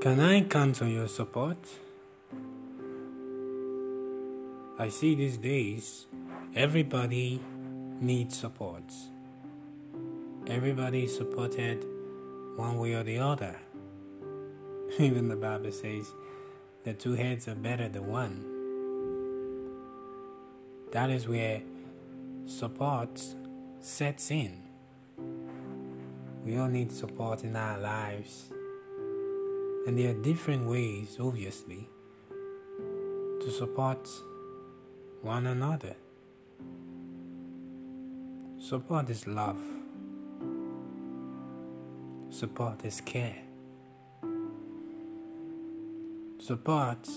Can I count on your support? I see these days everybody needs support. Everybody is supported one way or the other. Even the Bible says the two heads are better than one. That is where support sets in. We all need support in our lives. And there are different ways, obviously, to support one another. Support is love, support is care. Support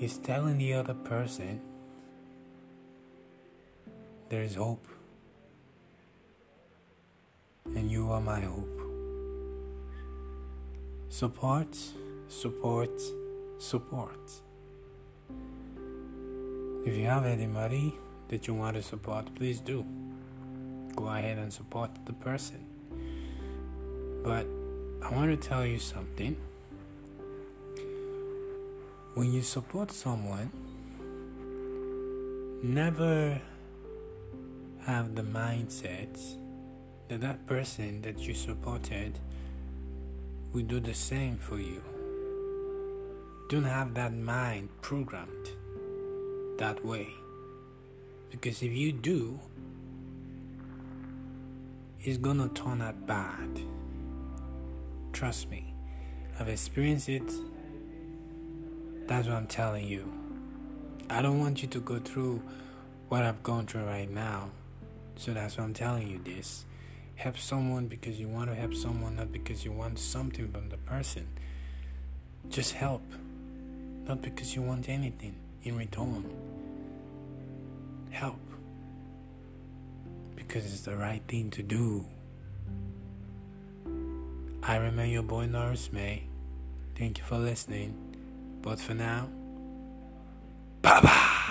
is telling the other person there is hope, and you are my hope. Support, support, support. If you have anybody that you want to support, please do. Go ahead and support the person. But I want to tell you something. When you support someone, never have the mindset that that person that you supported will do the same for you. Don't have that mind programmed that way. Because if you do, it's gonna turn out bad. Trust me, I've experienced it. That's what I'm telling you. I don't want you to go through what I've gone through right now. So that's why I'm telling you this. Help someone because you want to help someone, not because you want something from the person. Just help, not because you want anything in return. Help because it's the right thing to do. I remain your boy Norus May. Thank you for listening. But for now, bye bye.